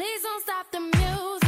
Please don't stop the music.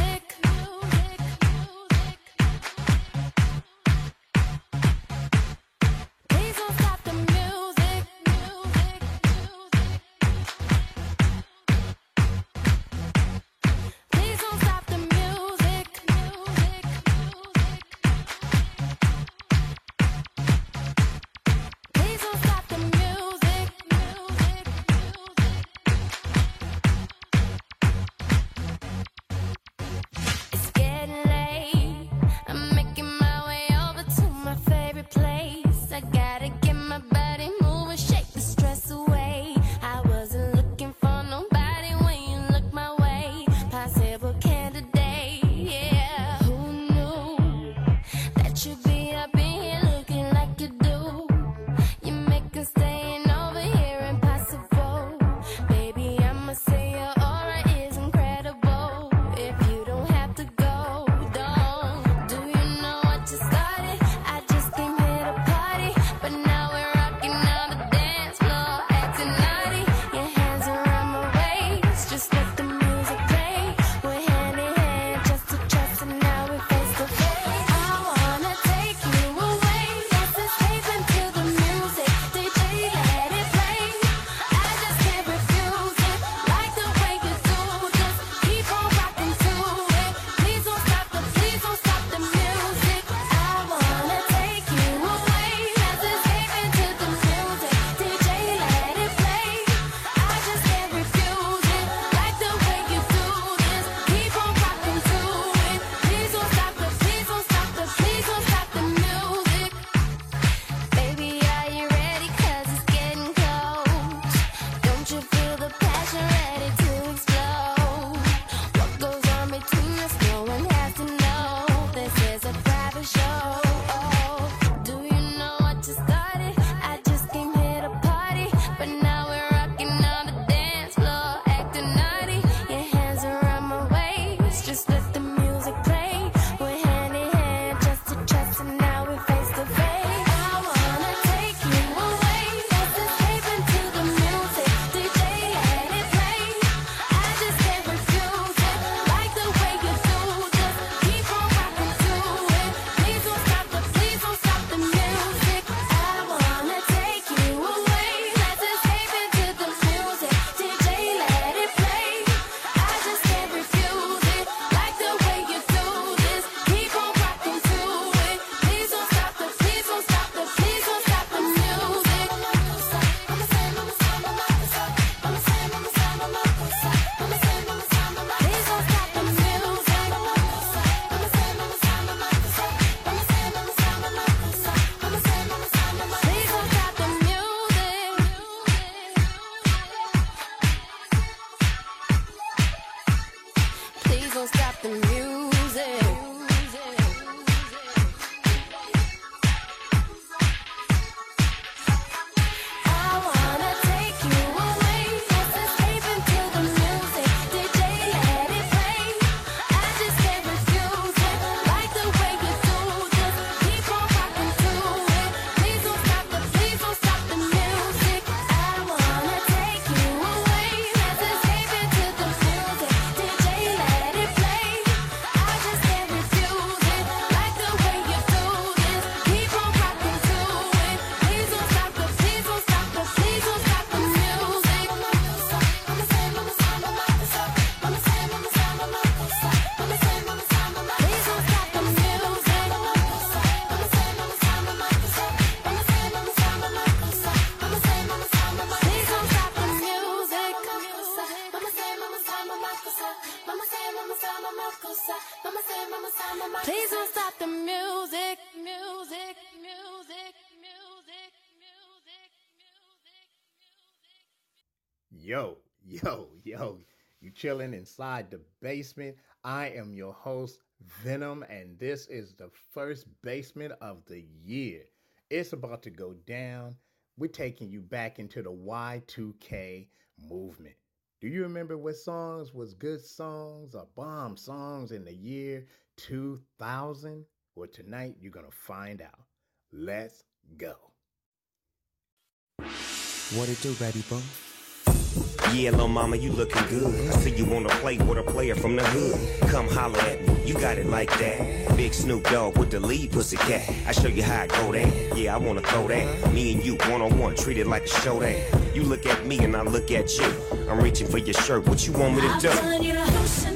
chilling inside the basement. I am your host, Venom, and this is the first basement of the year. It's about to go down. We're taking you back into the Y2K movement. Do you remember what songs was good songs or bomb songs in the year 2000? Well, tonight you're going to find out. Let's go. What it do, ready, boo? Yeah, little mama, you looking good. I see you on the plate with a player from the hood. Come holler at me, you got it like that. Big Snoop Dogg with the lead pussy cat. I show you how I go that. Yeah, I wanna throw that. Me and you one on one, treat it like a show that. You look at me and I look at you. I'm reaching for your shirt. What you want me to do?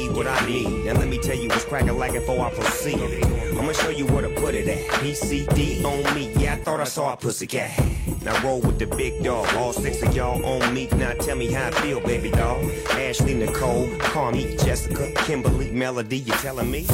need what I need. And let me tell you what's cracking like before I proceed. I'ma show you where to put it at. PCD on me, yeah, I thought I saw a pussy cat. Now roll with the big dog, all six of y'all on me. Now tell me how I feel, baby doll. Ashley, Nicole, Carmit, Jessica, Kimberly, Melody, you telling me?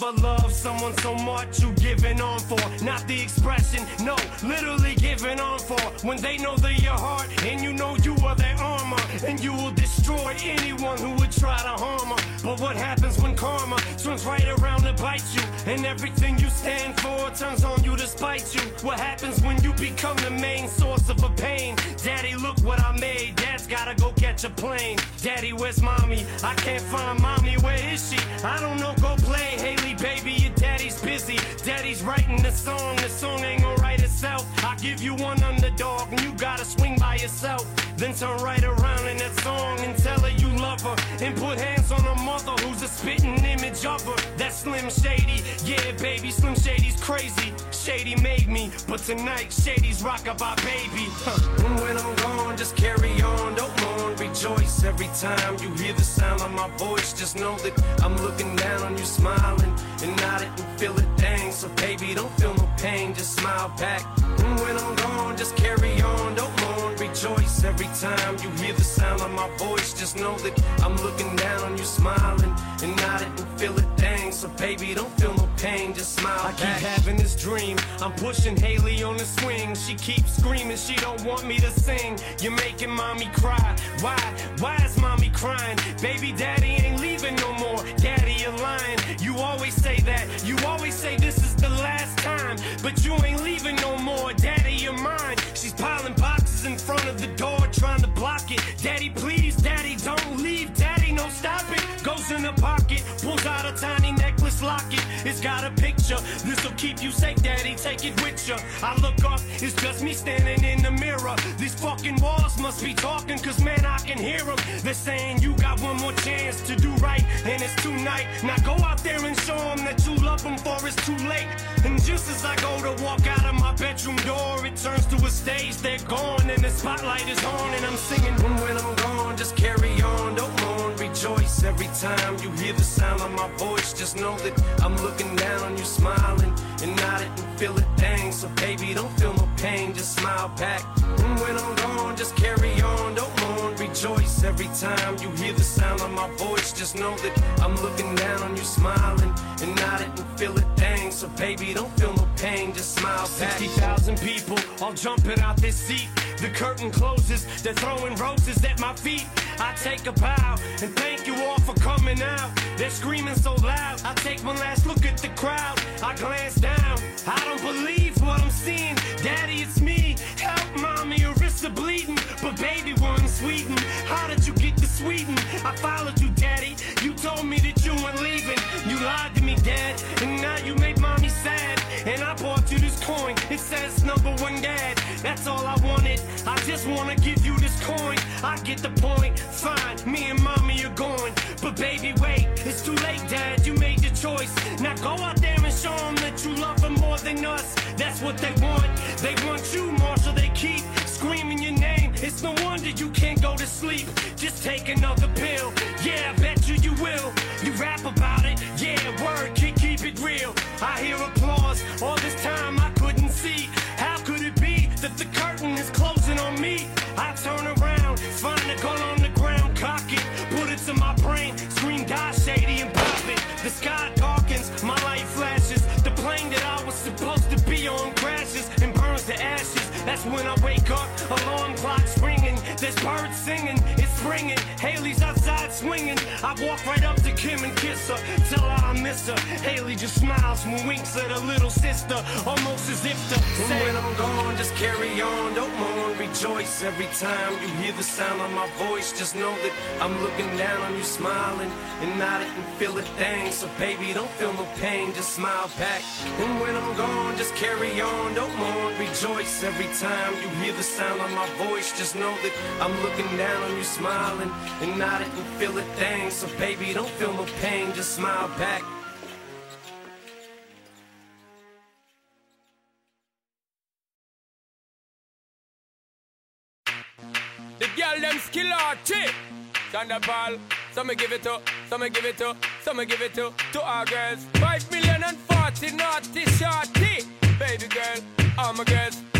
Have you ever loved someone so much you giving on for? Not the expression, no, literally giving on for. When they know they're your heart and you know you are their armor, and you will destroy anyone who would try to harm her. But what happens when karma swings right around to bite you, and everything you stand for turns on you to spite you? What happens when you become the main source of a pain? Daddy, look what I made. Dad's gotta go catch a plane. Daddy, where's mommy? I can't find mommy. Where is she? I don't know. Go play, Hailie, baby. Your daddy's busy. Daddy's writing the song. The song ain't gonna write itself. I give you one underdog, and you gotta swing by yourself. Then turn right around in that song and tell her you love her. And put hands on her mother, who's a spitting image of her. That's Slim Shady. Yeah, baby, Slim Shady's crazy. Shady made me, but tonight Shady's rockabye baby. Huh. When I'm gone, just carry on, don't mourn, rejoice every time you hear the sound of my voice. Just know that I'm looking down on you, smiling and nodding and feel it dang. So baby, don't feel no pain, just smile back. When I'm gone, just carry on, don't rejoice every time you hear the sound of my voice. Just know that I'm looking down on you, smiling and nodding and feel it dang. So baby, don't feel no pain, just smile I keep having this dream. I'm pushing Hailie on the swing. She keeps screaming, she don't want me to sing. You're making mommy cry. Why? Why is mommy crying? Baby, daddy ain't leaving no more. Daddy, you're lying. You always say that. You always say this is the last time. But you ain't leaving no more. Daddy, you're mine. She's piling in front of the door, trying to block it. Daddy, please, daddy, don't leave. Daddy, no, stop it. Goes in the pocket, pulls out a tiny necklace locket. It's got a This'll keep you safe, daddy. Take it with you. I look up, it's just me standing in the mirror. These fucking walls must be talking, cause man, I can hear them. They're saying you got one more chance to do right, and it's tonight. Now go out there and show them that you love them, for it's too late. And just as I go to walk out of my bedroom door, it turns to a stage. They're gone, and the spotlight is on, and I'm singing. When I'm gone, just carry on, don't rejoice every time you hear the sound of my voice. Just know that I'm looking down on you, smiling and nodding and feel it dang. So baby, don't feel no pain, just smile back. And when I'm gone, just carry on, don't rejoice every time you hear the sound of my voice. Just know that I'm looking down on you, smiling and nodding and feel it dang. So baby, don't feel no pain, just smile back. 60,000 people all jumping out this seat. The curtain closes, they're throwing roses at my feet. I take a bow and thank you all for coming out. They're screaming so loud. I take one last look at the crowd. I glance down. I don't believe what I'm seeing. Daddy, it's me. Help, mommy, your wrists are bleeding. But baby, in Sweden. How did you get to Sweden? I followed you, daddy. You told me that you weren't leaving. You lied to me, dad. And now you made mommy sad. And I bought you this coin. It says number one dad. That's all I wanted. I just wanna give you this coin. I get the point. Fine, me and mommy are going. But baby, wait, it's too late, dad. You made your choice. Now go out there and show them that you love them more than us. That's what they want. They want you so they keep screaming your name. It's no wonder you can't go to sleep. Just take another pill. Yeah, I bet you you will. You rap about it. Yeah, word, keep, keep it real. I hear applause. All this time I couldn't see. How could it be that the curtain is closing on me? I turn around, find a gun on the ground, cock it, put it to my brain, scream die shady and pop it. The sky when I wake up, alarm clock's ringing. There's birds singing, it's springing. Hailie's outside swinging. I walk right up to Kim and kiss her, tell her I miss her. Haley just smiles and winks at her little sister, almost as if to say, When I'm gone, just carry on, don't mourn, rejoice every time you hear the sound of my voice. Just know that I'm looking down on you, smiling and nodding and feel it dang. So baby, don't feel no pain, just smile back. And when I'm gone, just carry on, don't mourn, rejoice every time you hear the sound of my voice. Just know that I'm looking down on you, smiling and nodding and feel it dang. So baby, don't feel no pain, just smile back. The girl them skill arty. Sean da Paul. Some me give it to, some me give it to, some me give it to, to our girls. Five million and forty naughty shorty. Baby girl, all my girls,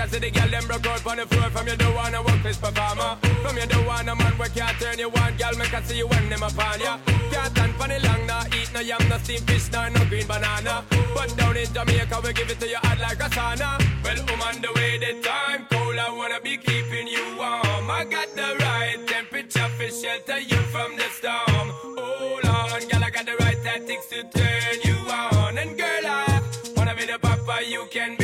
Because the girl them broke out on the floor. From you wanna work this performer From you don't wanna man where can't turn you on. Girl, make I see you when them upon ya. Can't stand for the long, nah Eat no yam, no steamed fish, nor no green banana. But down in Jamaica, we give it to you hot like a sauna. Well, I'm on the way, the time cold I wanna be keeping you warm. I got the right temperature for shelter you from the storm. Hold on, girl, I got the right tactics to turn you on. And girl, I wanna be the papa, you can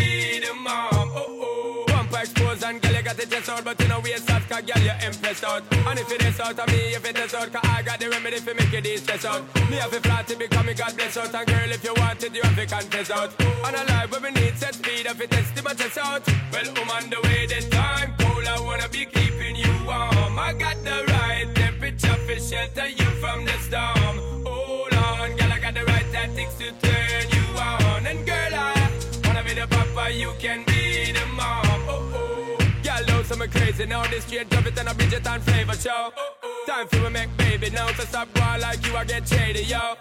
chest out But you know we out, cause girl, you impressed out. And if it is out of me, if it is out Cause I got the remedy for make you de-stress out. Me have a flat to become me God bless out. And girl, if you want it, you have to confess out. And a life where we need set speed If it is to my chest out. Well, I'm on the way, the time cold I wanna be keeping you warm. I got the right temperature for shelter you from the storm. Hold on, girl, I got the right tactics to turn you on. And girl, I wanna be the papa, you can be the. Know some crazy now. This straight drop it and a Bridget and flavor show. Time for me make baby now. So stop boy like you, I get shady, yo.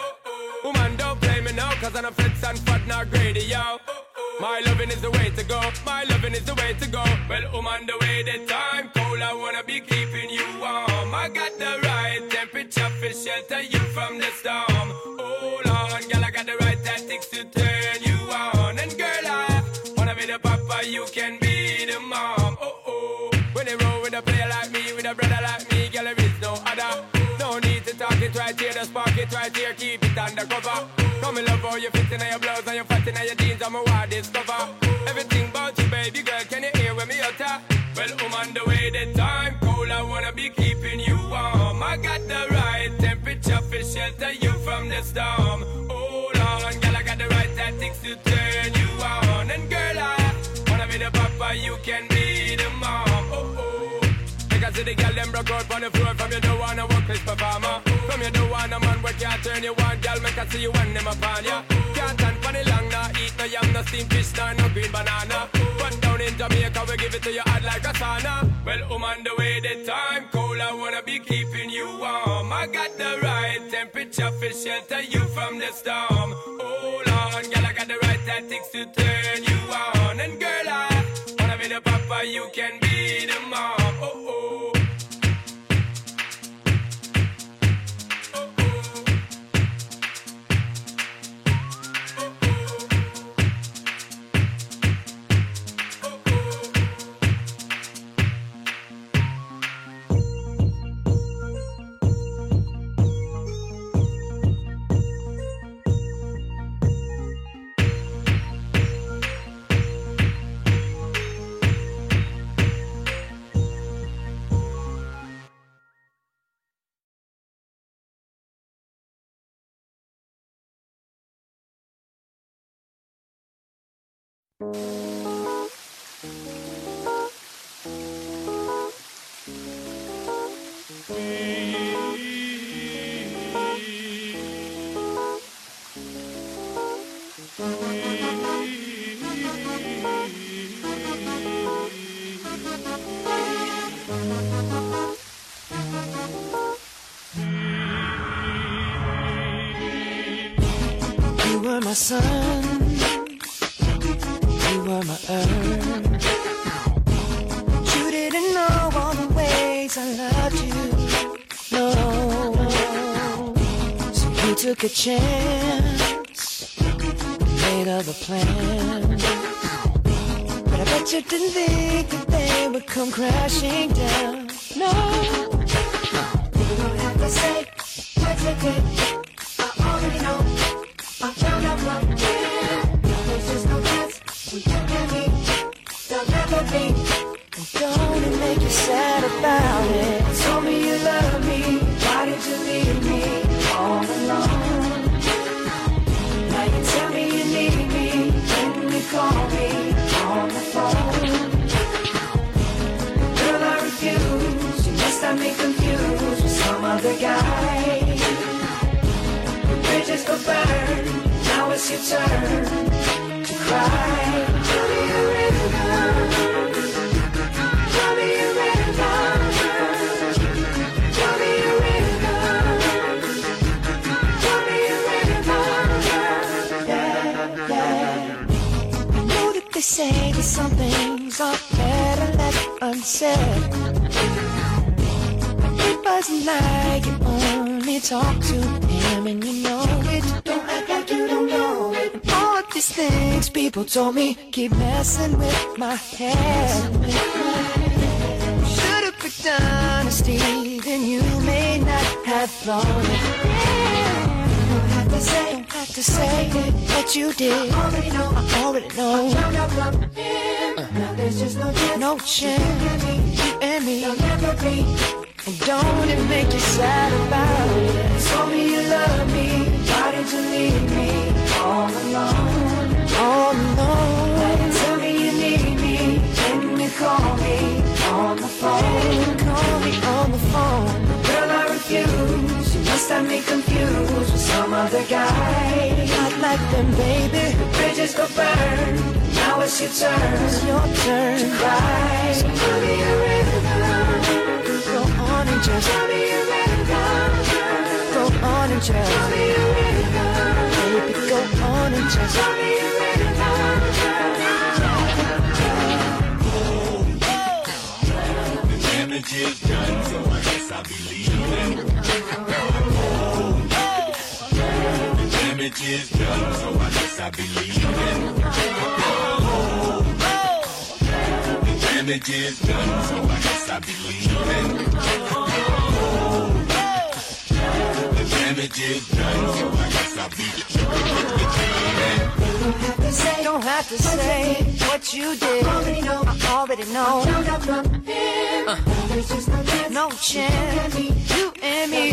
Woman, don't play me now, cause I'm a fits and fat, not greedy, yo. My loving is the way to go. My loving is the way to go. Well, on the way, the time cold. I wanna be keeping you warm. I got the right temperature for shelter you from the storm. Hold on, girl, I got the right tactics to turn you on. And girl, I wanna be the papa, you can be the spark it right here, keep it undercover. Come in love how you fit in your blouse and you fat in your jeans, I'm a wild discover. Everything about you, baby girl, can you hear when me utter? Well, I'm on the way, the time cold, I wanna be keeping you warm. I got the right temperature for shelter you from the storm. Hold on, girl, I got the right tactics to turn you on. And girl, I wanna be the papa, you can be the girl them broke out on the floor. From you don't wanna work this performer From you don't wanna man where can't turn you on. Girl, make I see you when them upon ya. Can't stand for the long, nah Eat no yam, no steamed fish, nor no green banana. But down in Jamaica, we give it to you hot like a sauna. Well, I'm on the way, the time cold I wanna be keeping you warm. I got the right temperature for shelter you from the storm. Hold on, girl, I got the right tactics to turn you on. And girl, I wanna be the papa, you can be sun, took a chance, made other plans. But I bet you didn't think that they would come crashing down, no. You don't have to say what you did, i know that they say that some things are better left unsaid. It wasn't like you only talk to him and you know. People told me keep messing with my head. Should've picked honesty, then you may not have thought. Don't have to say, don't have to say what you did. I already know, I already know. Now there's just no chance, no chance. You and me, will never be. Don't it make you sad about it? Told me you love me, why did you leave me all alone? All alone. Tell me you need me, can you call me on the phone? Call me on the phone. Girl, I refuse. You must have me confused with some other guy. Not like them, baby. The bridges go burn. Now it's your turn. It's your turn to cry. So tell me a rhythm. Just tell me. Go on and just tell me. Baby, go on and just a damage is done, so I guess I'll be leaving. The damage is done, so I guess I'll be leaving. Done, so I guess I'll be leaving. The damage is done, so I guess I'll be leaving. Don't have to say what you did. I already know. Uh, no chance. You and me.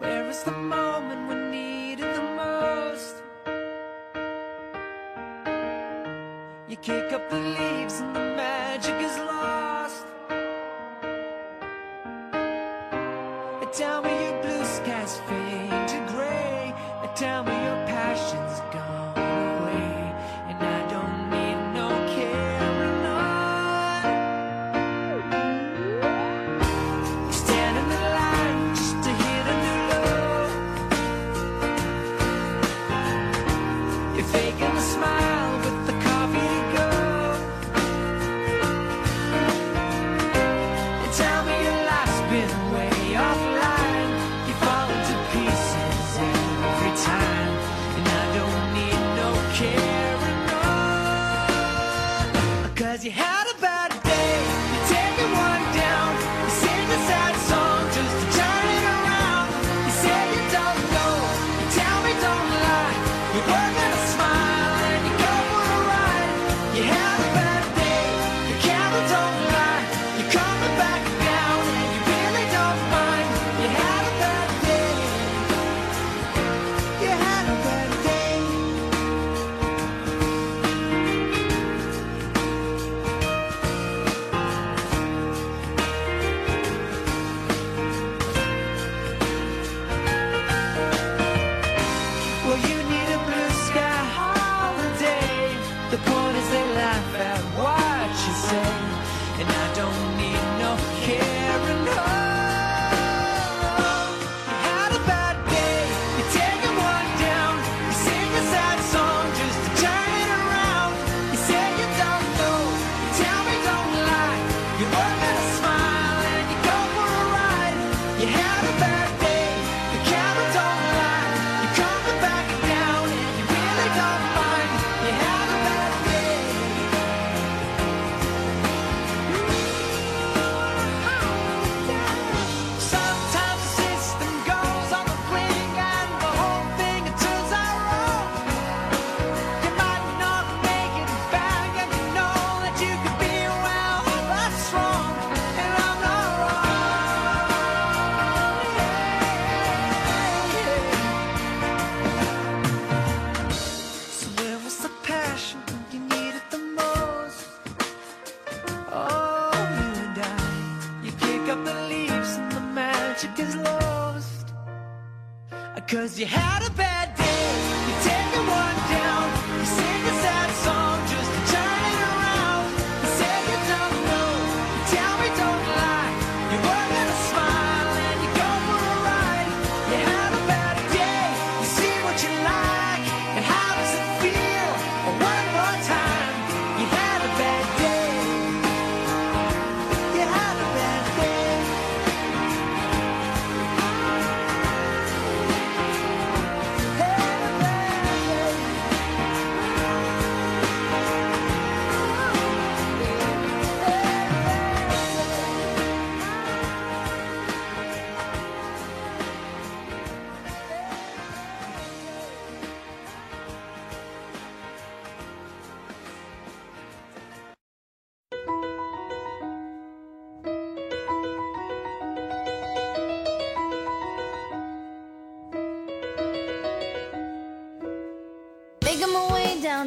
Where is the moment we need it the most? You kick up the leaves and the magic is lost.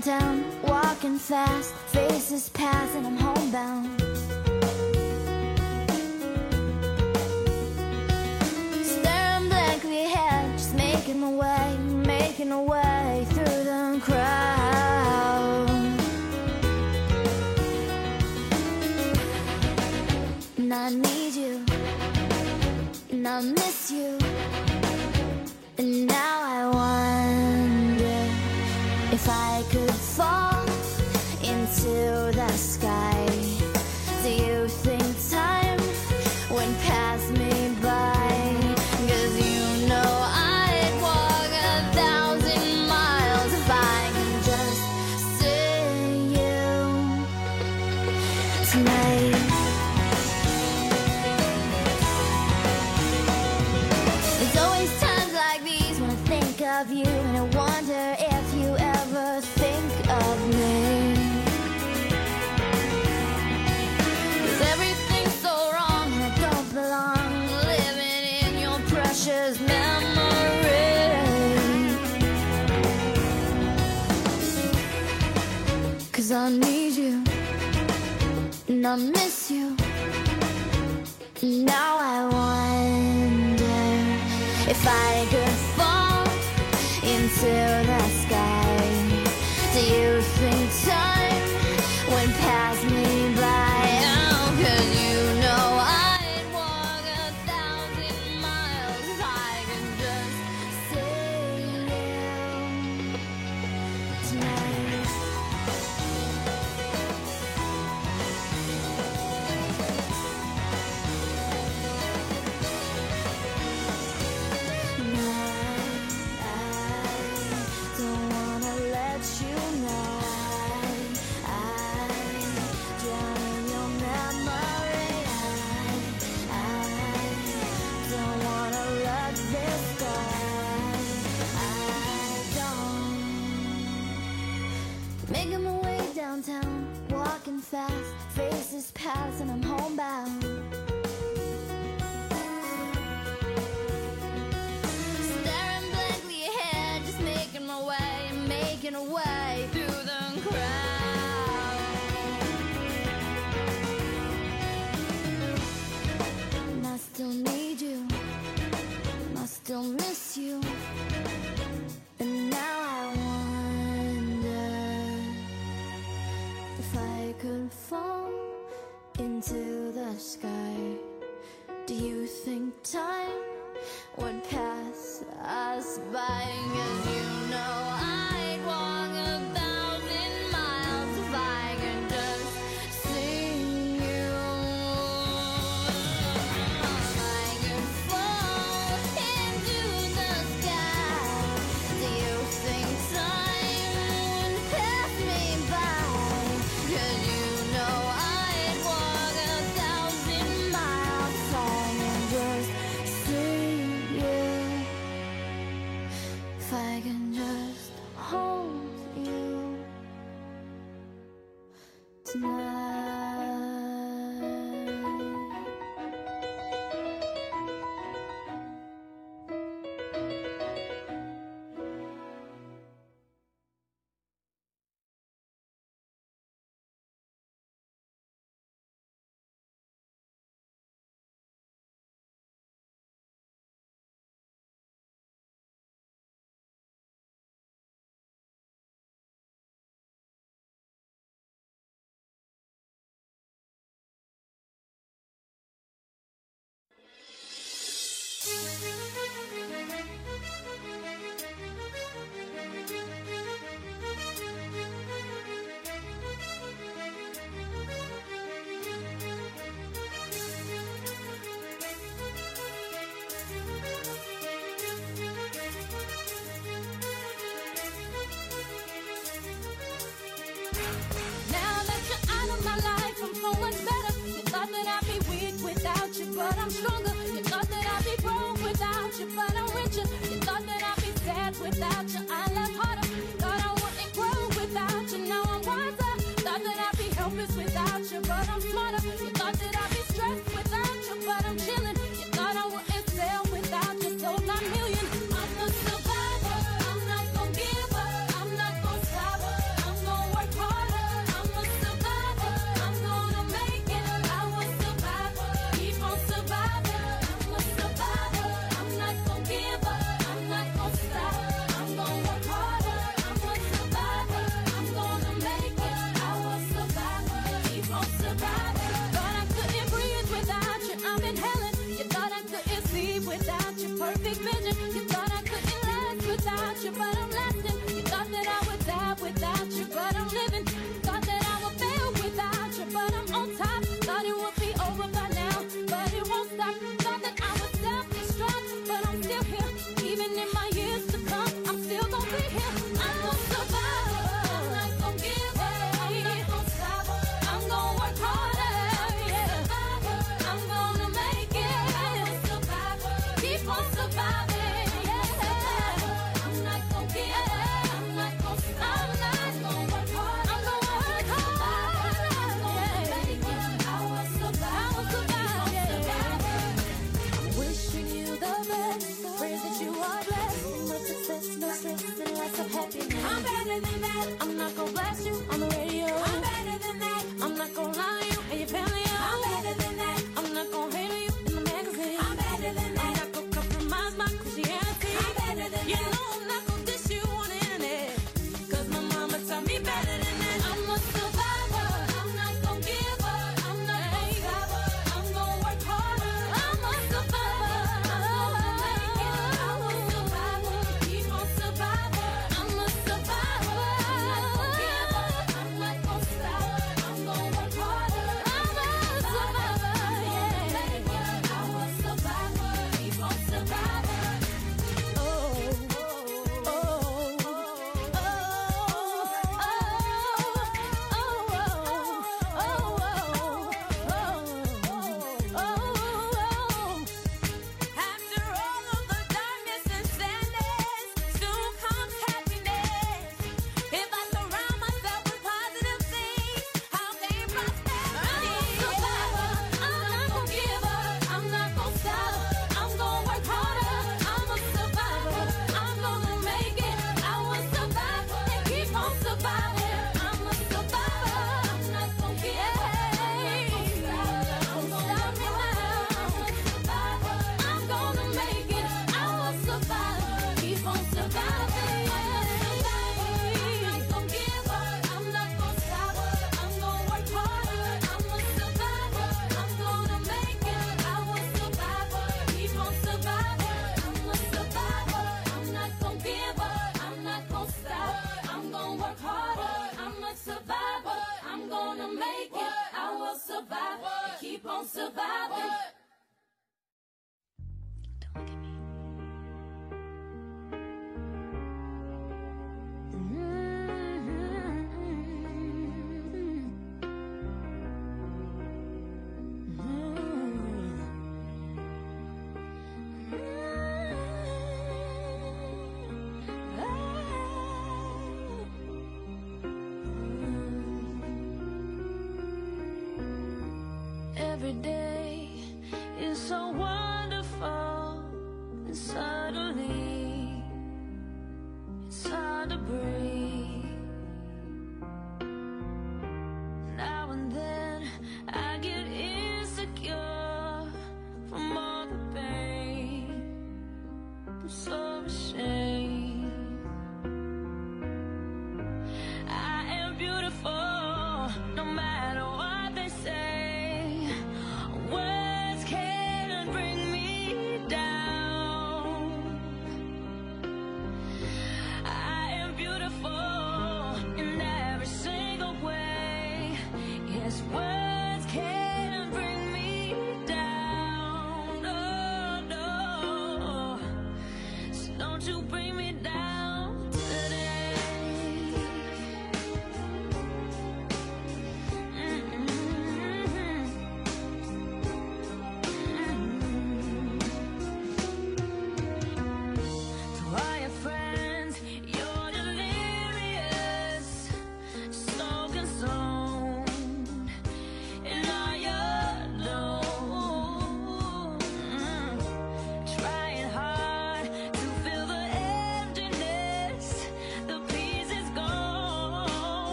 Downtown, walking fast,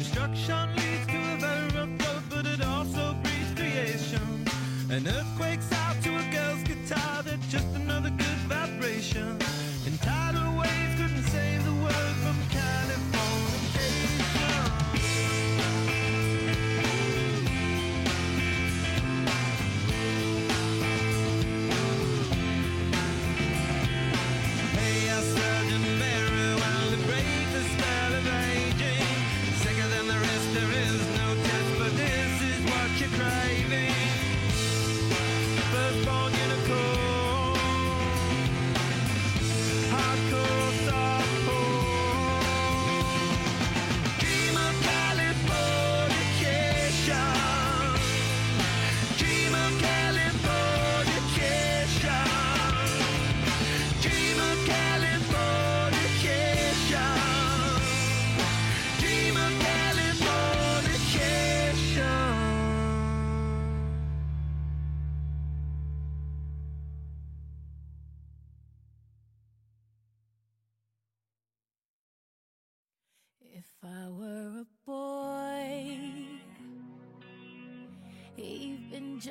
Destruction leads to a very rough road, but it also breeds creation. An earthquake's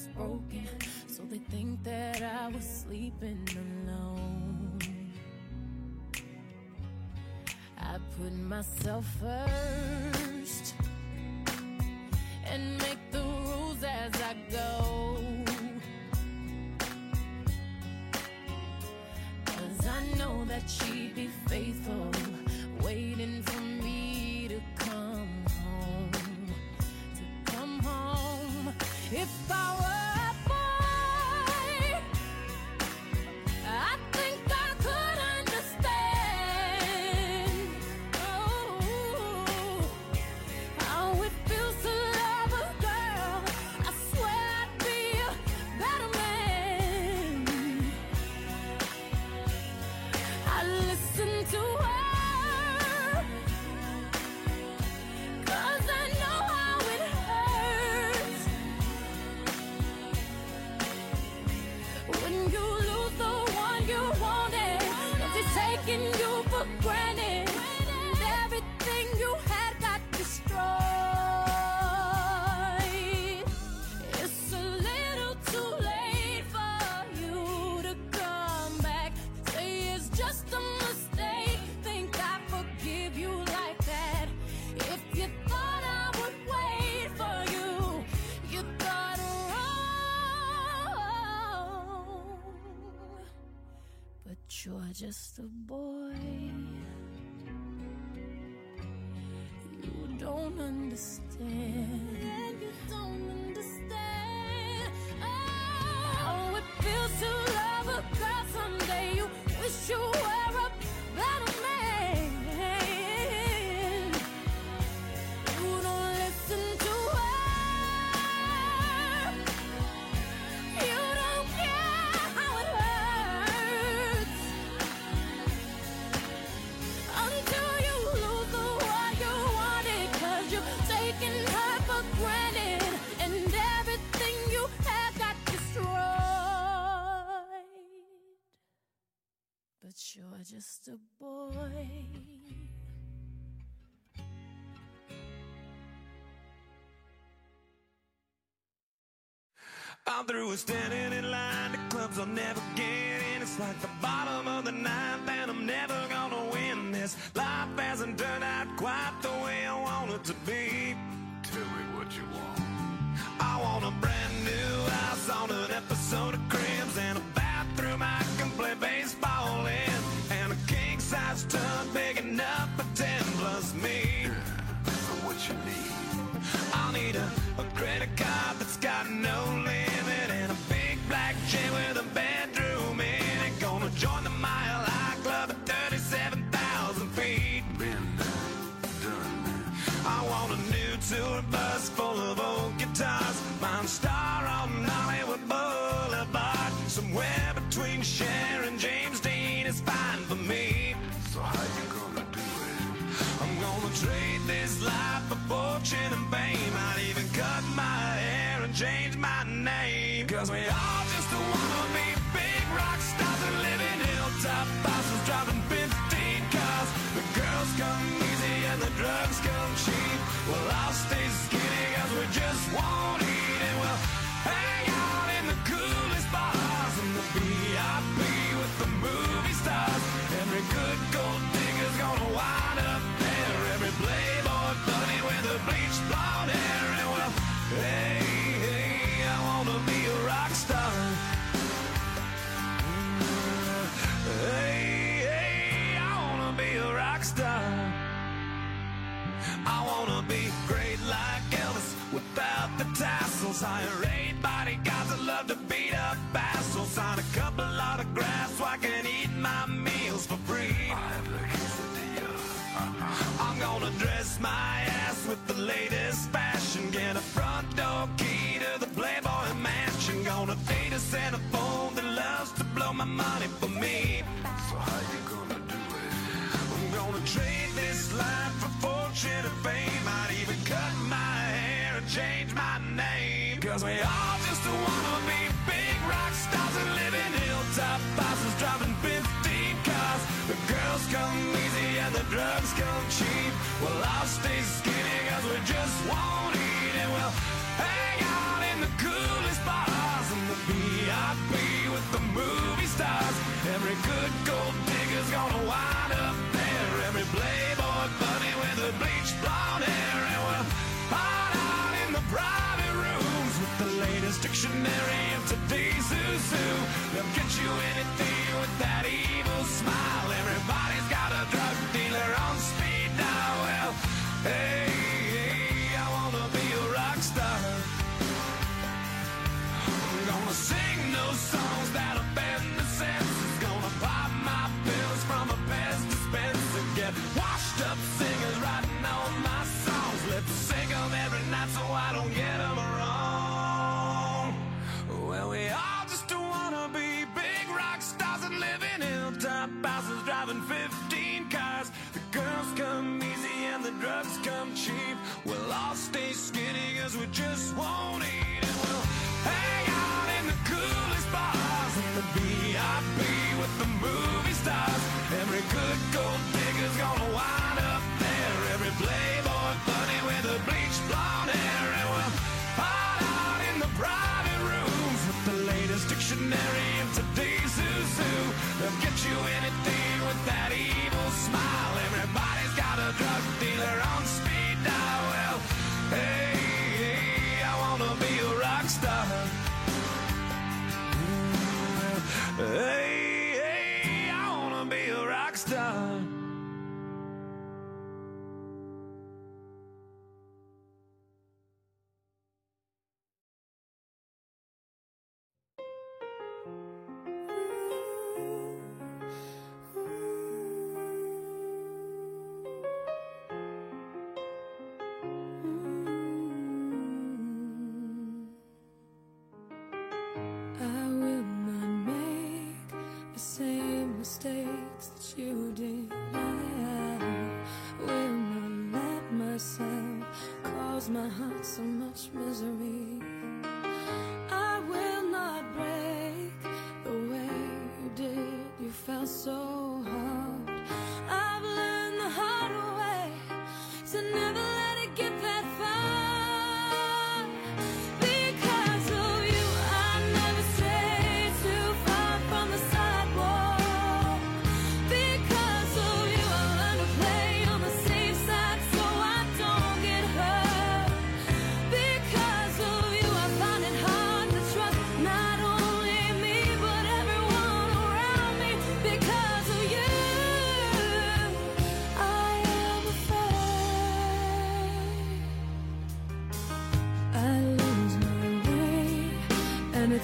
was broken, so they think that I was sleeping alone. I put myself first. understand. Well, I'll stay skinny cause we just won't eat and we'll hang out in the coolest bars and the VIP with the movie stars. Every good gold digger's gonna wind up there. Every playboy bunny with a bleached blonde hair and we'll hide out in the private rooms with the latest dictionary of today's zoo zoo. They'll get you anything with that evil smile. Everybody We'll all stay skinny as we just won't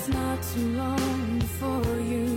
It's not too long before you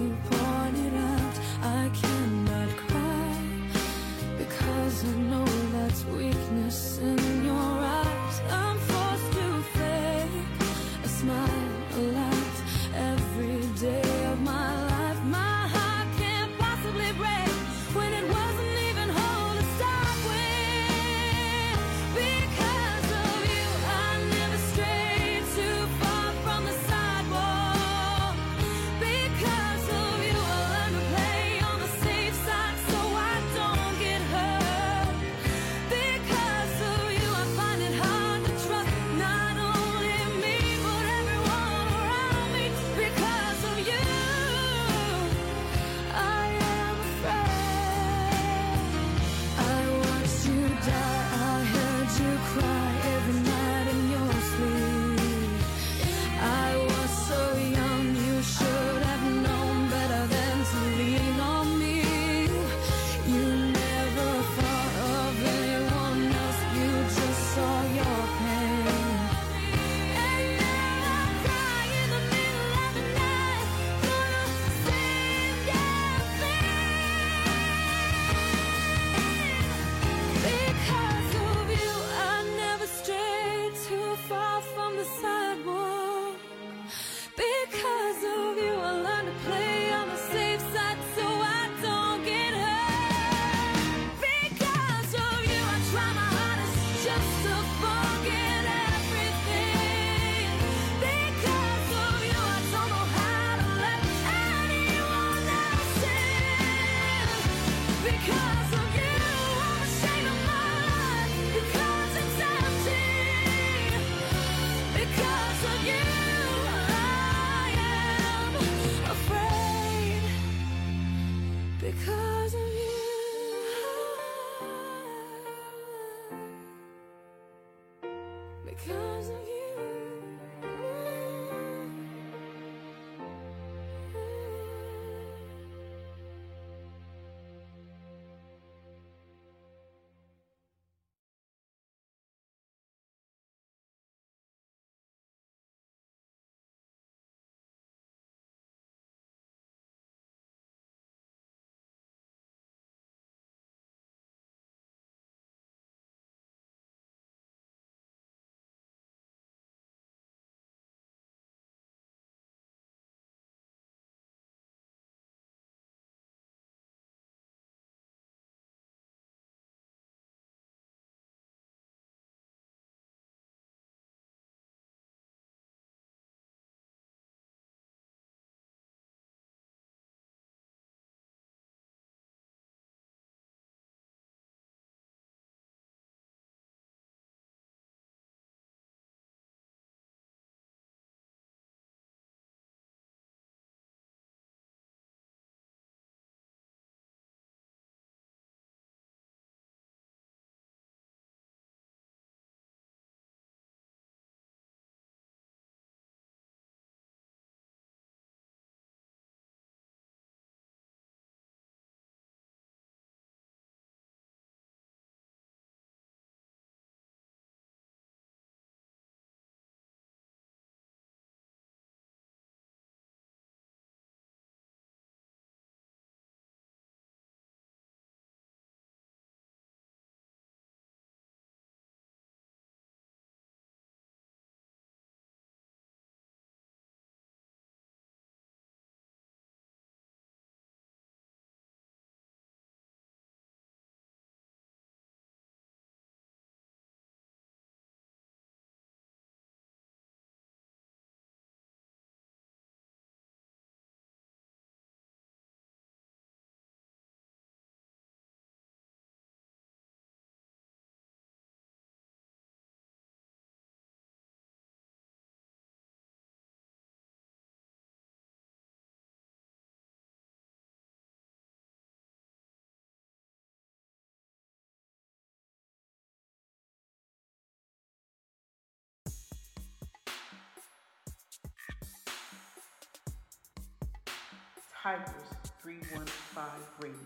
Tigers 315 Radio,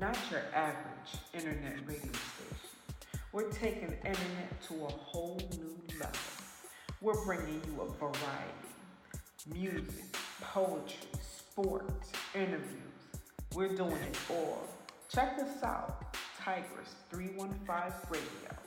not your average internet radio station. We're taking internet to a whole new level. We're bringing you a variety music, poetry, sports, interviews. We're doing it all. Check us out, Tigers 315 Radio.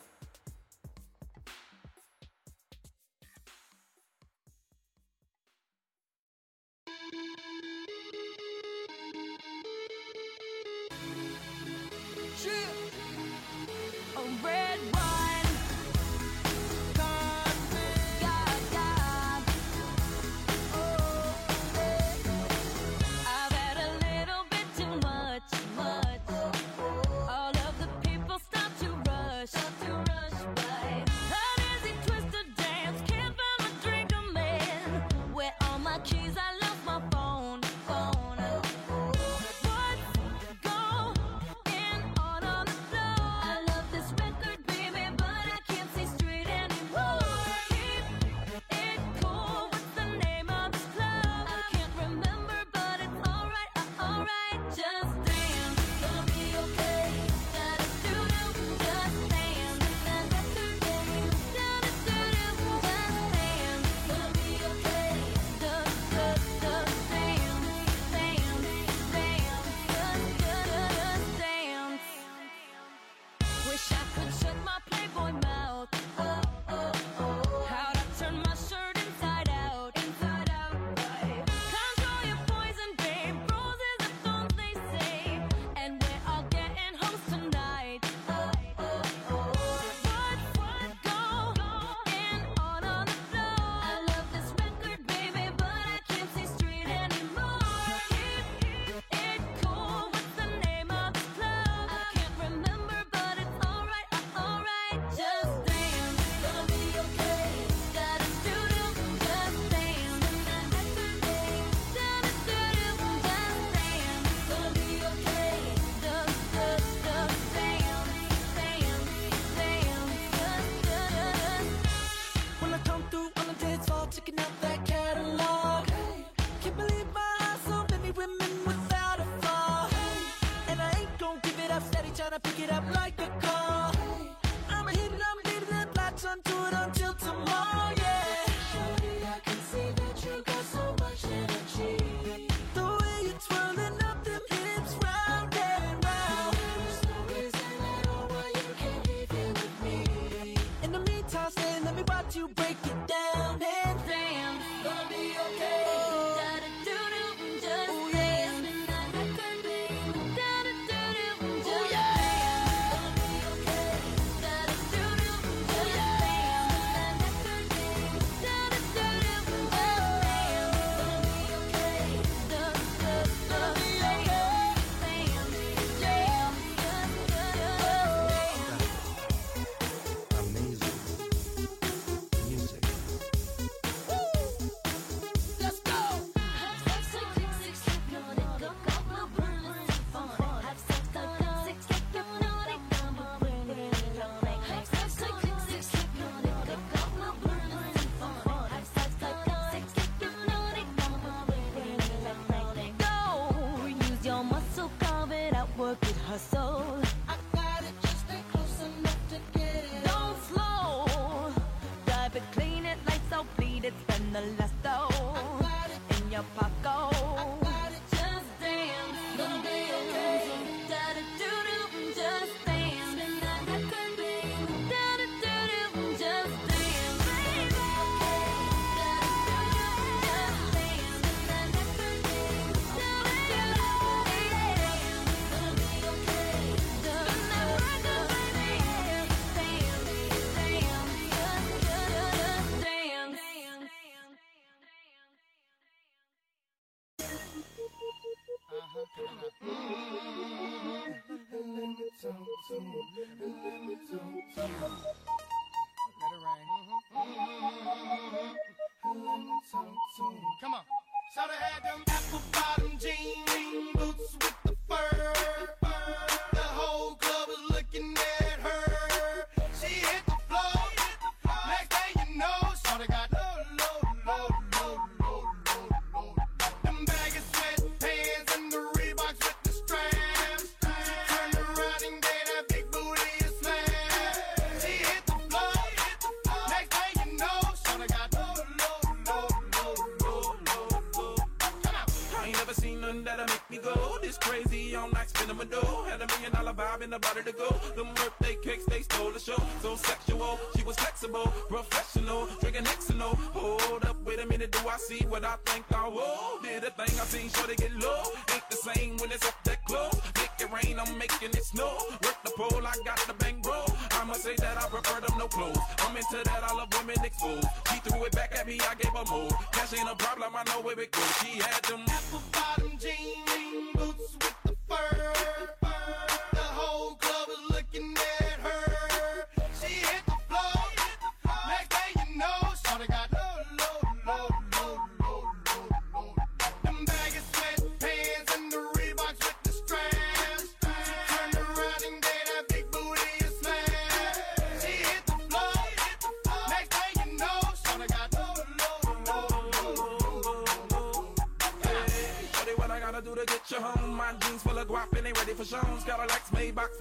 all women exposed. She threw it back at me, I gave her more. Cash ain't a problem, I know where it goes. She had them apple bottom jeans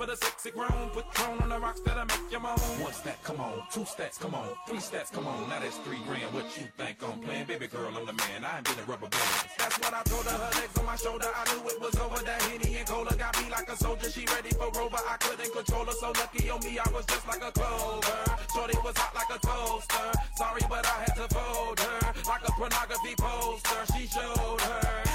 with a sexy on the rocks that'll make moan. One stat, come on. Two stats, come on. Three stats, come on. Now that's three grand. What you think I'm playing? Baby girl, I'm the man. I ain't been a rubber band. That's what I told her. Her legs on my shoulder. I knew it was over. That Henny and Cola got me like a soldier. She ready for Rover. I couldn't control her. So lucky on me, I was just like a clover. Shorty was hot like a toaster. Sorry, but I had to fold her like a pornography poster. She showed her.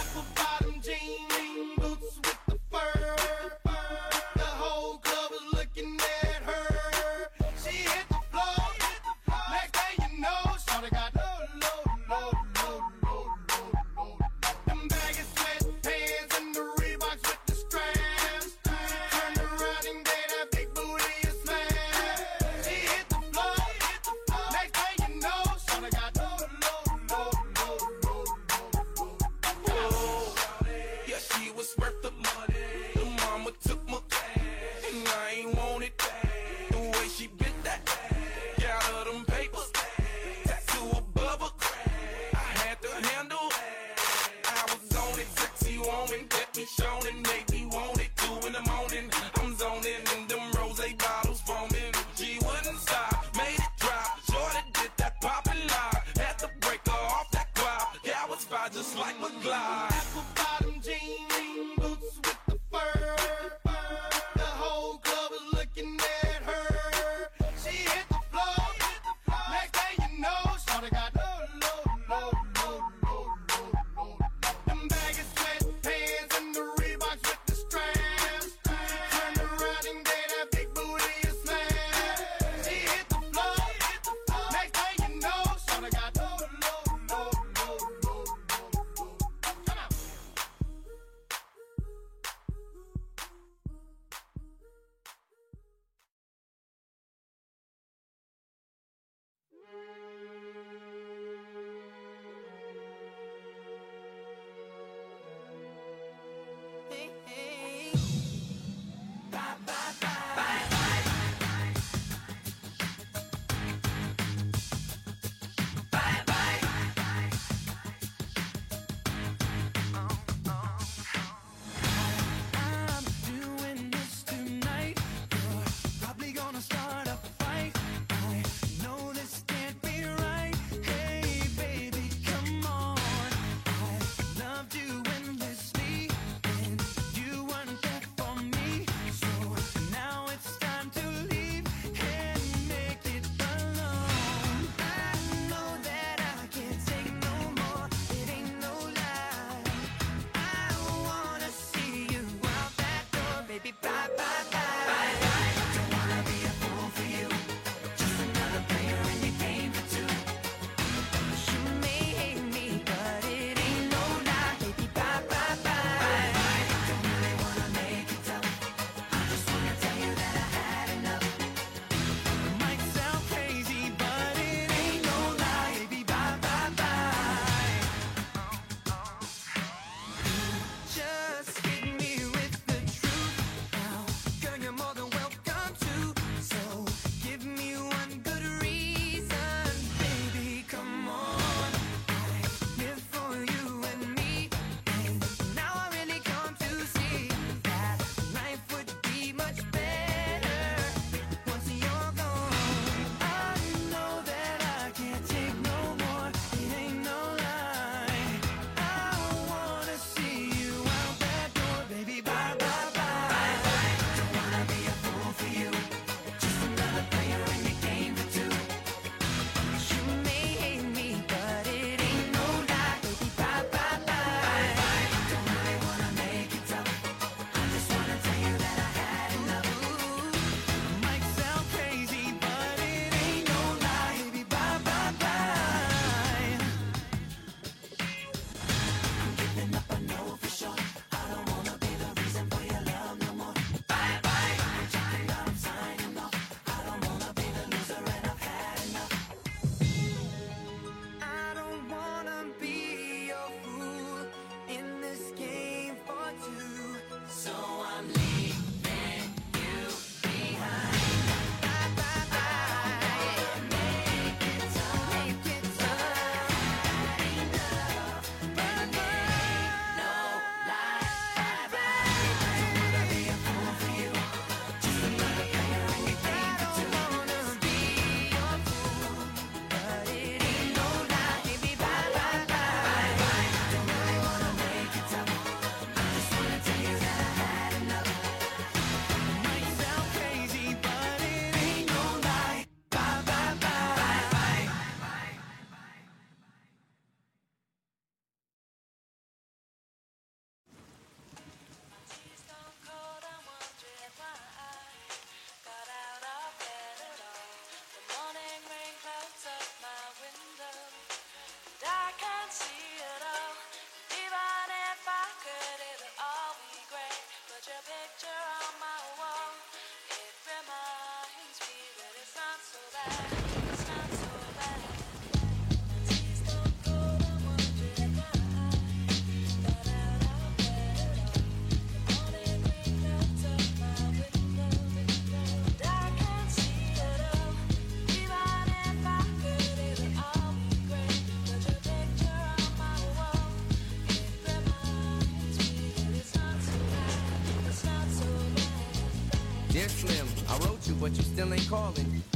But you still ain't calling.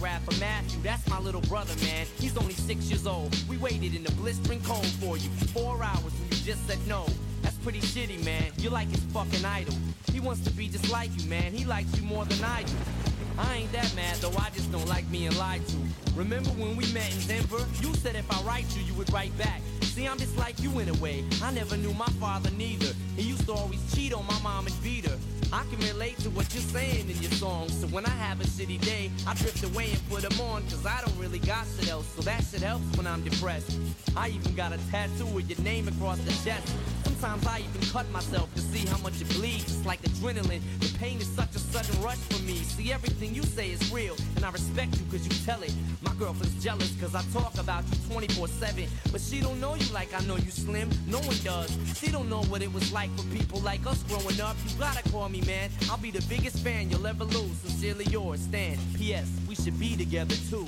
Autograph for Matthew. That's my little brother, man. He's only six years old. We waited in the blistering cold for you four hours and you just said no. That's pretty shitty, man. You're like his fucking idol. He wants to be just like you, man. He likes you more than I do. I ain't that mad though, I just don't like being lied to. Remember when we met in Denver? You said if I write you, you would write back. See, I'm just like you in a way. I never knew my father neither. He used to always cheat on my mom and beat her. I can relate to what you're saying in your songs. So when I have a shitty day, I drift away and put them on. Cause I don't really got shit else. So that shit helps when I'm depressed. I even got a tattoo with your name across the chest. Sometimes I even cut myself to see how much it bleeds. It's like adrenaline. The pain is such a sudden rush for me. See, everything you say is real, and I respect you cause you tell it. My girlfriend's jealous cause I talk about you 24 7. But she don't know you like I know you slim. No one does. She don't know what it was like for people like us growing up. You gotta call me, man. I'll be the biggest fan you'll ever lose. Sincerely yours, Stan. P.S. We should be together too.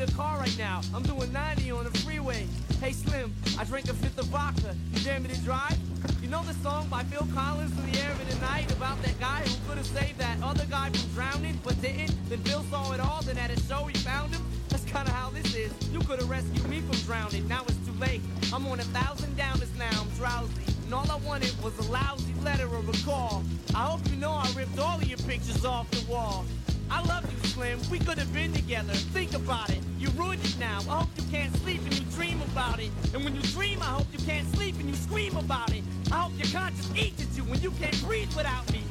In the car right now. I'm doing 90 on the freeway. Hey Slim, I drank a fifth of vodka. You dare me to drive? You know the song by Phil Collins in the air of the night about that guy who could have saved that other guy from drowning but didn't? Then Phil saw it all, then at a show he found him. That's kinda how this is. You could have rescued me from drowning. Now it's too late. I'm on a thousand downers now. I'm drowsy. And all I wanted was a lousy letter or a call. I hope you know I ripped all of your pictures off the wall. I love you, Slim. We could have been together. Think about it. You ruined it now. I hope you can't sleep and you dream about it. And when you dream, I hope you can't sleep and you scream about it. I hope your conscience eats at you when you can't breathe without me.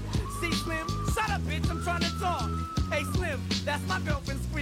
See, Slim, shut up, bitch. I'm trying to talk. Hey, Slim, that's my girlfriend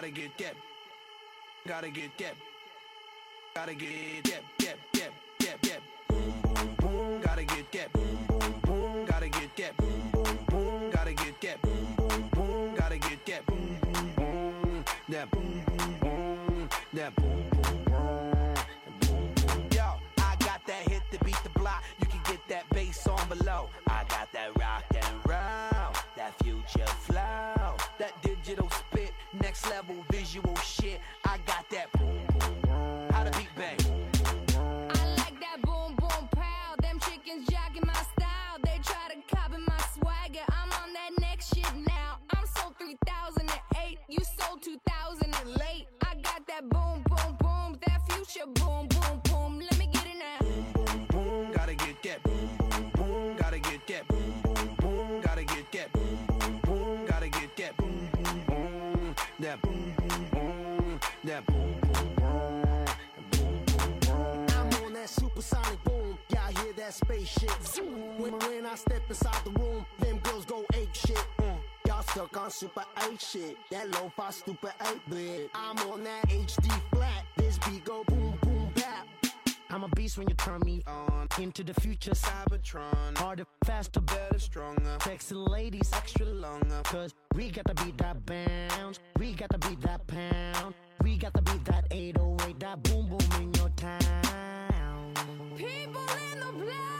Gotta get that. Gotta get that. Gotta get that. that spaceship. When, when I step inside the room, them girls go ape shit. Mm. Y'all stuck on super 8 shit. That low fi stupid 8 bit. I'm on that HD flat. This beat go boom, boom, bap. I'm a beast when you turn me on. Into the future, Cybertron. Harder, faster, better, stronger. Texting ladies, extra longer. Cause we got to beat that bounce. We got to beat that pound. We got to beat that 808. That boom, boom in your time. People in the black.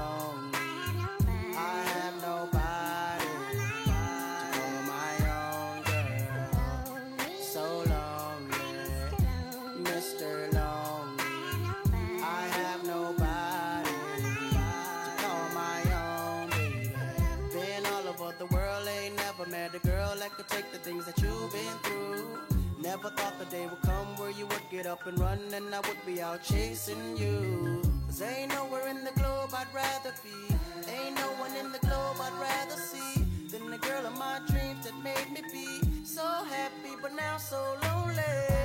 Get up and run and I would be out chasing you. Cause ain't nowhere in the globe I'd rather be. Ain't no one in the globe I'd rather see than the girl of my dreams that made me be so happy, but now so lonely.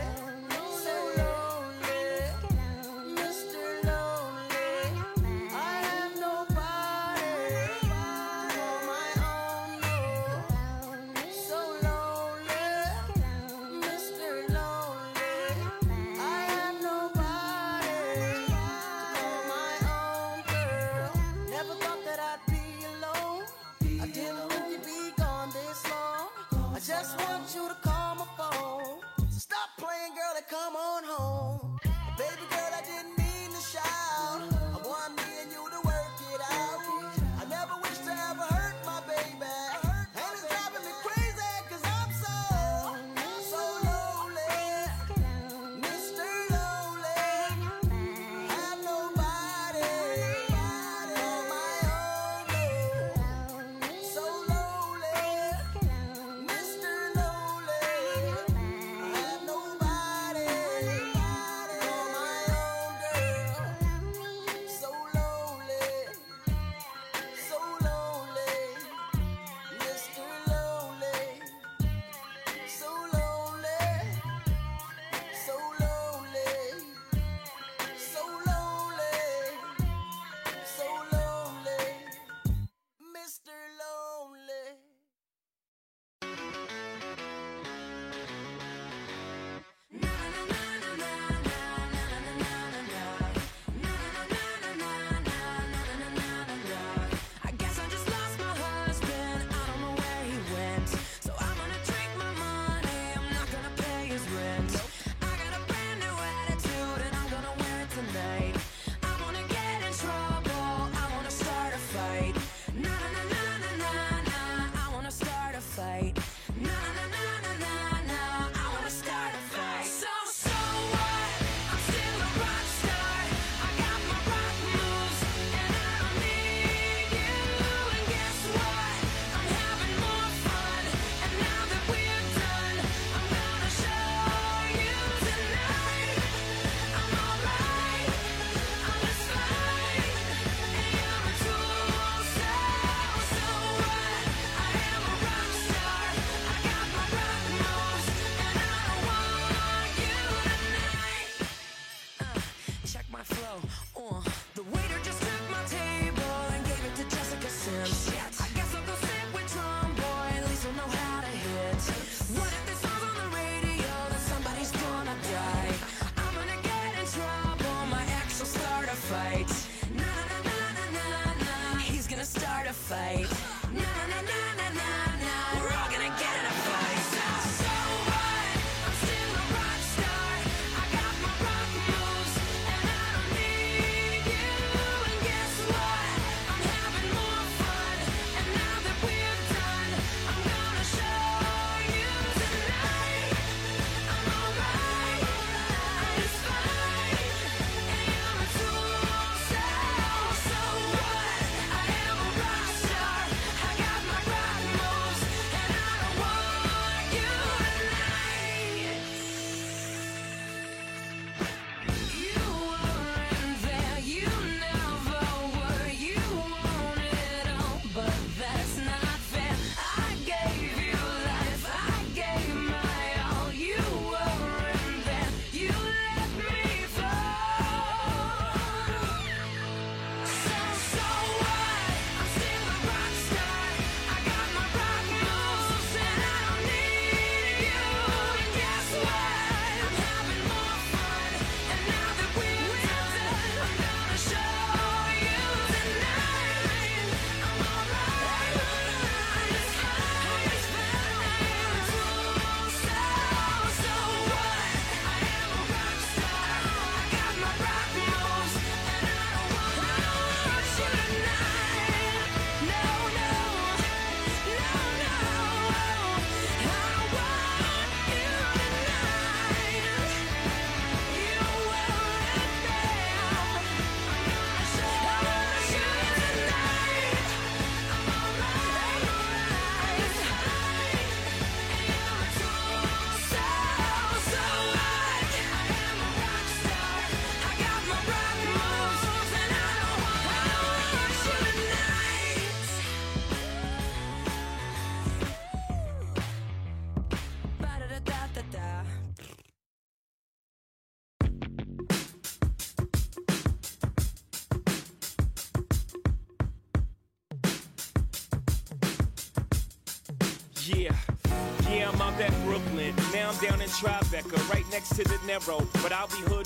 Tribeca, right next to the Narrow. But I'll be hood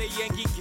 A Yankee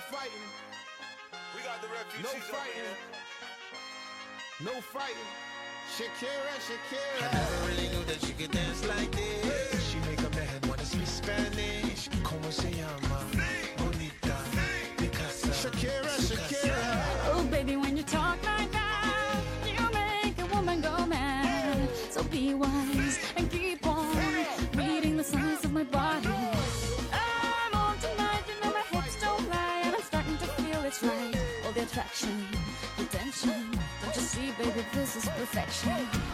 fighting. We got the refugees. No fighting. No fighting. Shakira, Shakira. I never really knew that she could dance like this. She make a man wanna speak Spanish. Como se llama? this is perfection.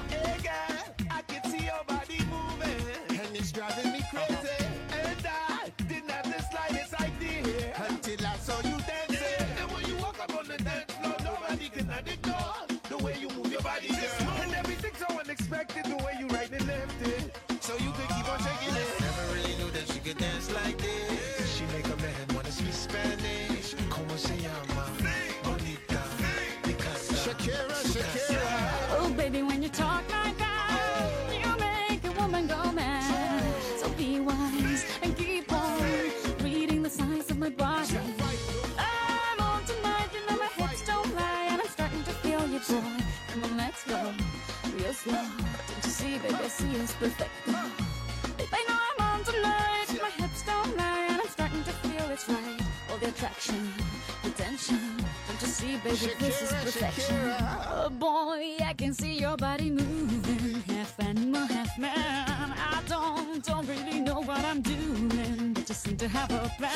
Hey Shakira, this is perfection. Shakira. Oh boy, I can see your body moving, half animal, half man. I don't, don't really know what I'm doing, just seem to have a plan.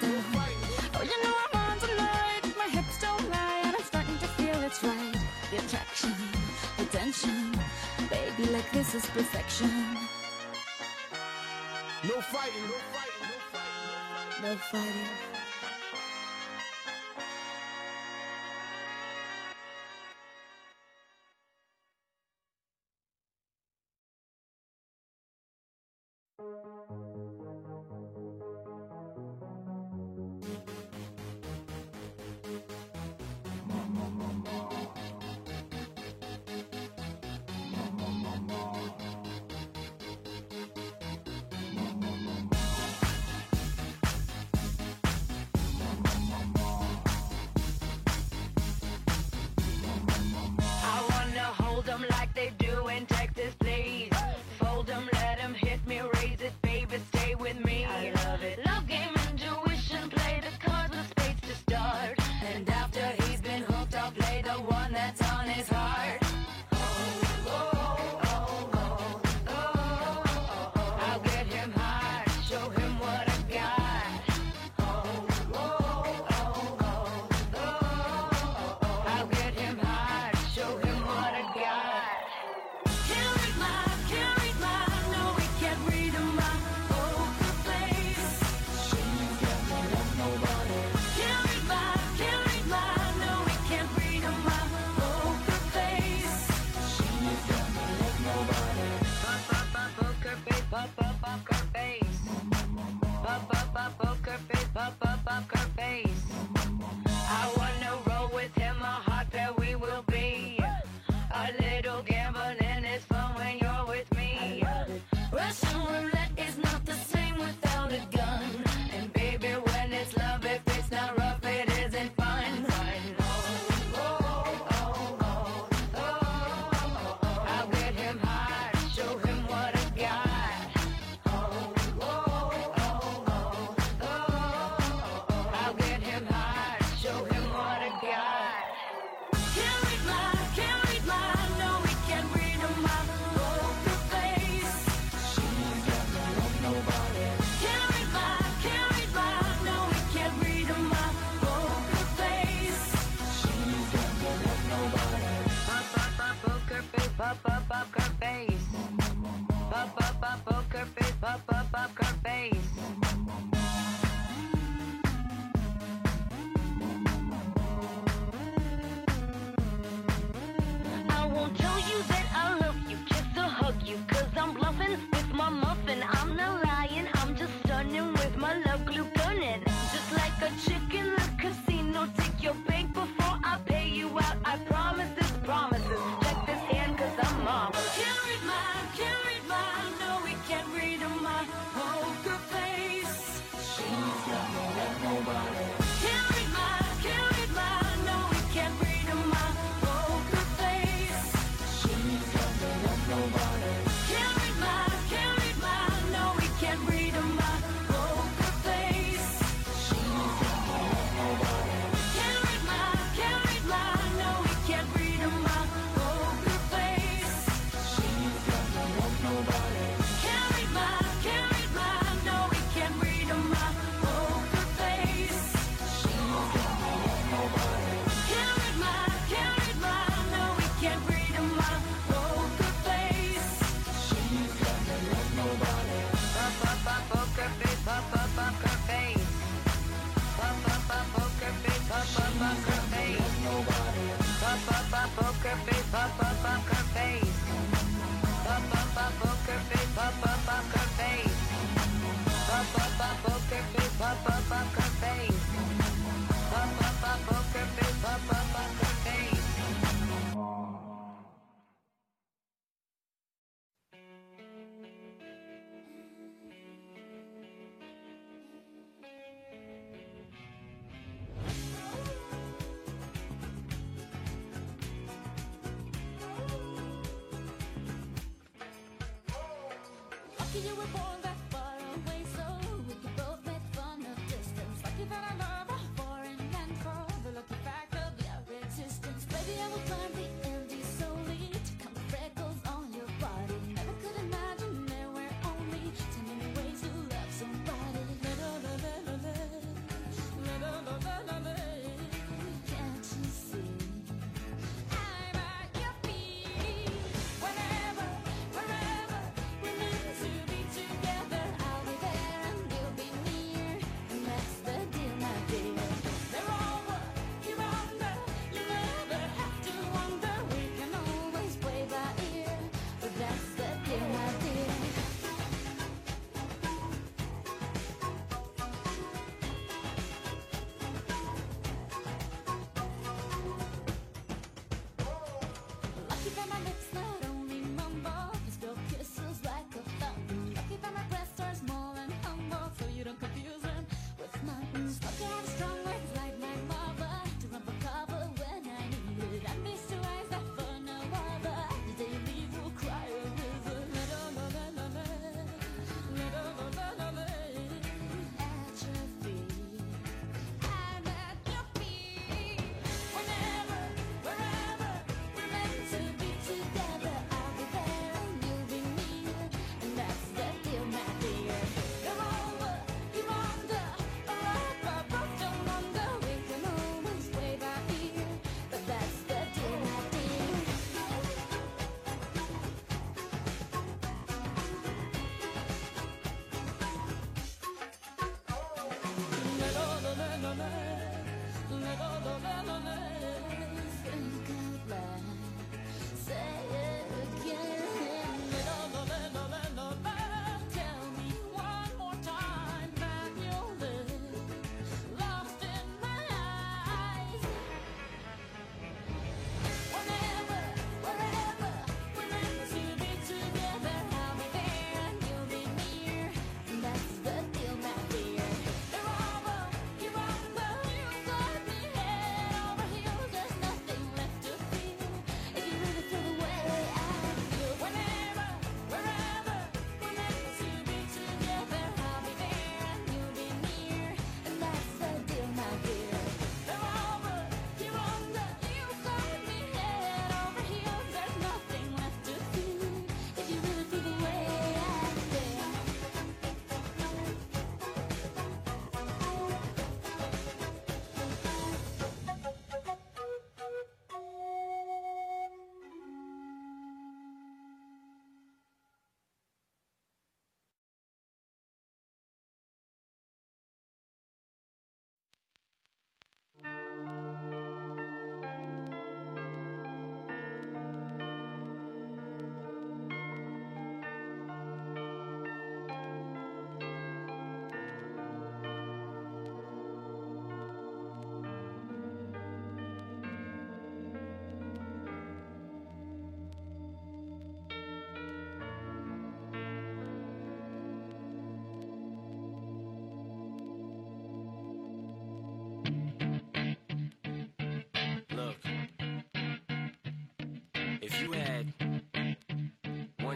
Baby, like this is perfection. No fighting, no fighting, no fighting. No fighting.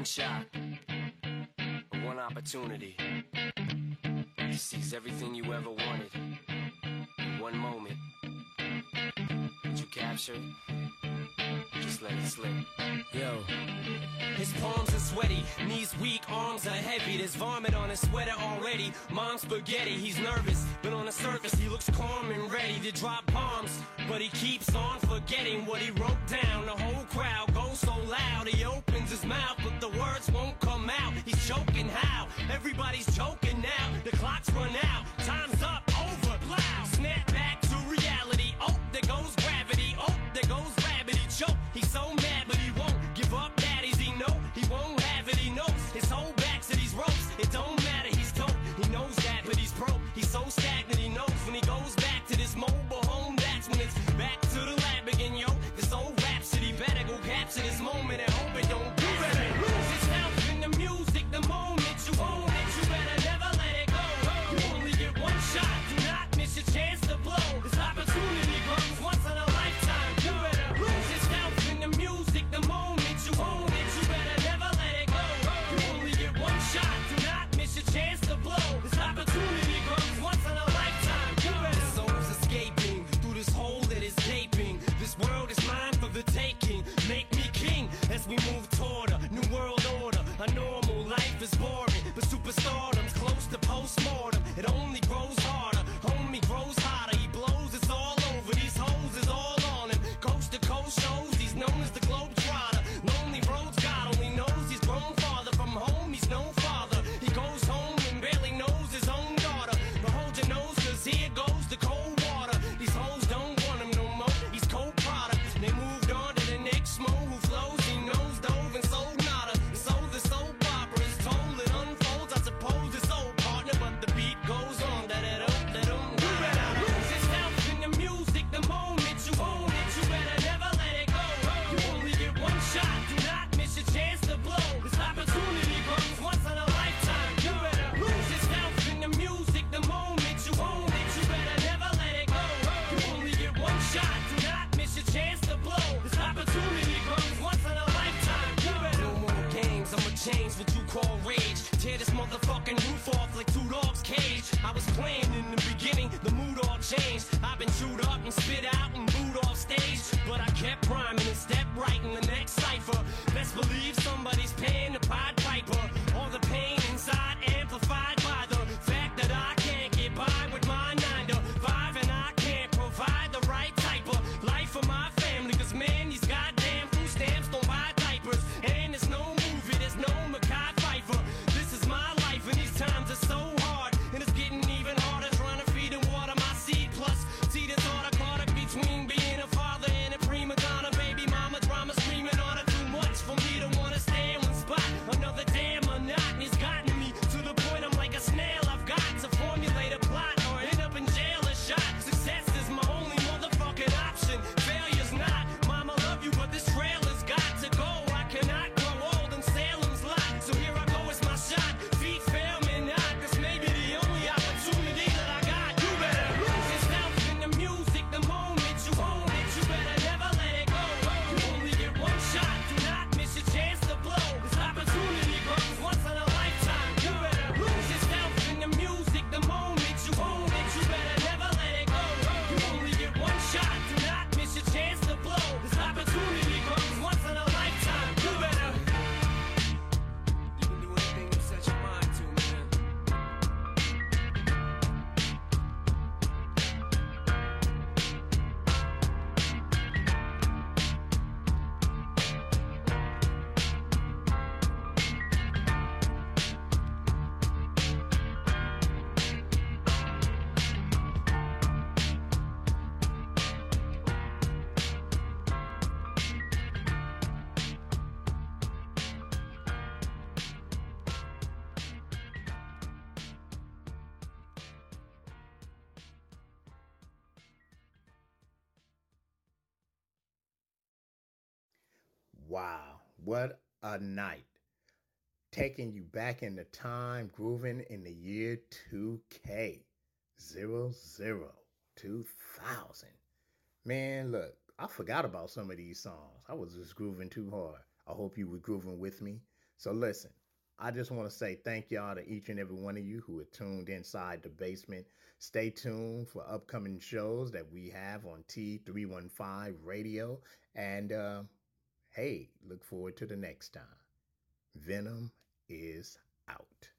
shot, one opportunity to seize everything you ever wanted in one moment. Did you capture it? Just let it slip. Yo. His palms are sweaty, knees weak, arms are heavy. There's vomit on his sweater already. Mom's spaghetti, he's nervous, but on the surface he looks calm and ready to drop bombs. But he keeps on forgetting what he wrote down. The whole crowd goes so loud. He opens his mouth, but the words won't come out. He's choking how? Everybody's choking now. The clock's run out. night taking you back in the time, grooving in the year 2K, 00, 2000. Man, look, I forgot about some of these songs. I was just grooving too hard. I hope you were grooving with me. So listen, I just want to say thank y'all to each and every one of you who are tuned inside the basement. Stay tuned for upcoming shows that we have on T315 Radio. And, uh, hey, look forward to the next time. Venom is out.